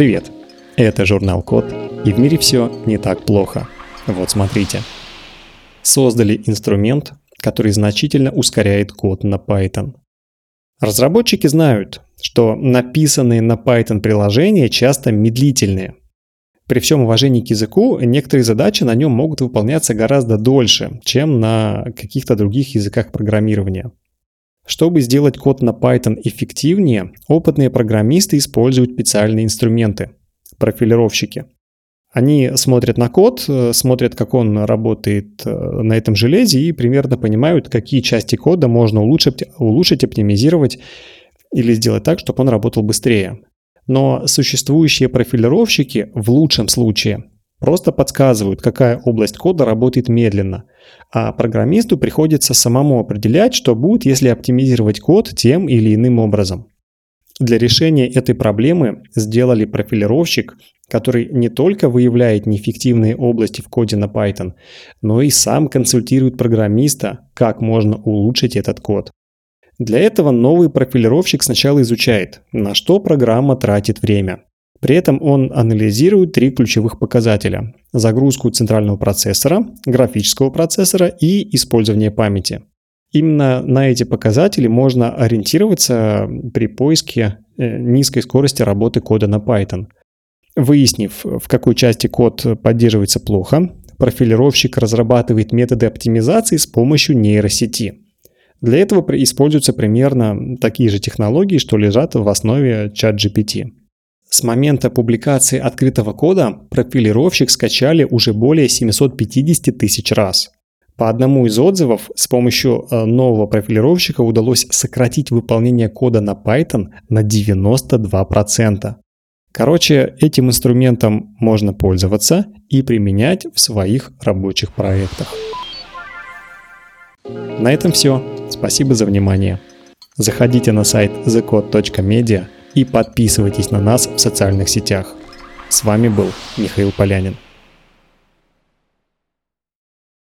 Привет! Это журнал Код, и в мире все не так плохо. Вот смотрите. Создали инструмент, который значительно ускоряет код на Python. Разработчики знают, что написанные на Python приложения часто медлительные. При всем уважении к языку, некоторые задачи на нем могут выполняться гораздо дольше, чем на каких-то других языках программирования. Чтобы сделать код на Python эффективнее, опытные программисты используют специальные инструменты – профилировщики. Они смотрят на код, э, смотрят, как он работает э, на этом железе и примерно понимают, какие части кода можно улучшить, улучшить оптимизировать или сделать так, чтобы он работал быстрее. Но существующие профилировщики в лучшем случае просто подсказывают, какая область кода работает медленно, а программисту приходится самому определять, что будет, если оптимизировать код тем или иным образом. Для решения этой проблемы сделали профилировщик, который не только выявляет неэффективные области в коде на Python, но и сам консультирует программиста, как можно улучшить этот код. Для этого новый профилировщик сначала изучает, на что программа тратит время. При этом он анализирует три ключевых показателя – загрузку центрального процессора, графического процессора и использование памяти. Именно на эти показатели можно ориентироваться при поиске э, низкой скорости работы кода на Python. Выяснив, в какой части код поддерживается плохо, профилировщик разрабатывает методы оптимизации с помощью нейросети. Для этого используются примерно такие же технологии, что лежат в основе ChatGPT. С момента публикации открытого кода профилировщик скачали уже более 750 тысяч раз. По одному из отзывов, с помощью э, нового профилировщика удалось сократить выполнение кода на Python на 92%. Короче, этим инструментом можно пользоваться и применять в своих рабочих проектах. На этом все. Спасибо за внимание. Заходите на сайт thecode.media – и подписывайтесь на нас в социальных сетях. С вами был Михаил Полянин.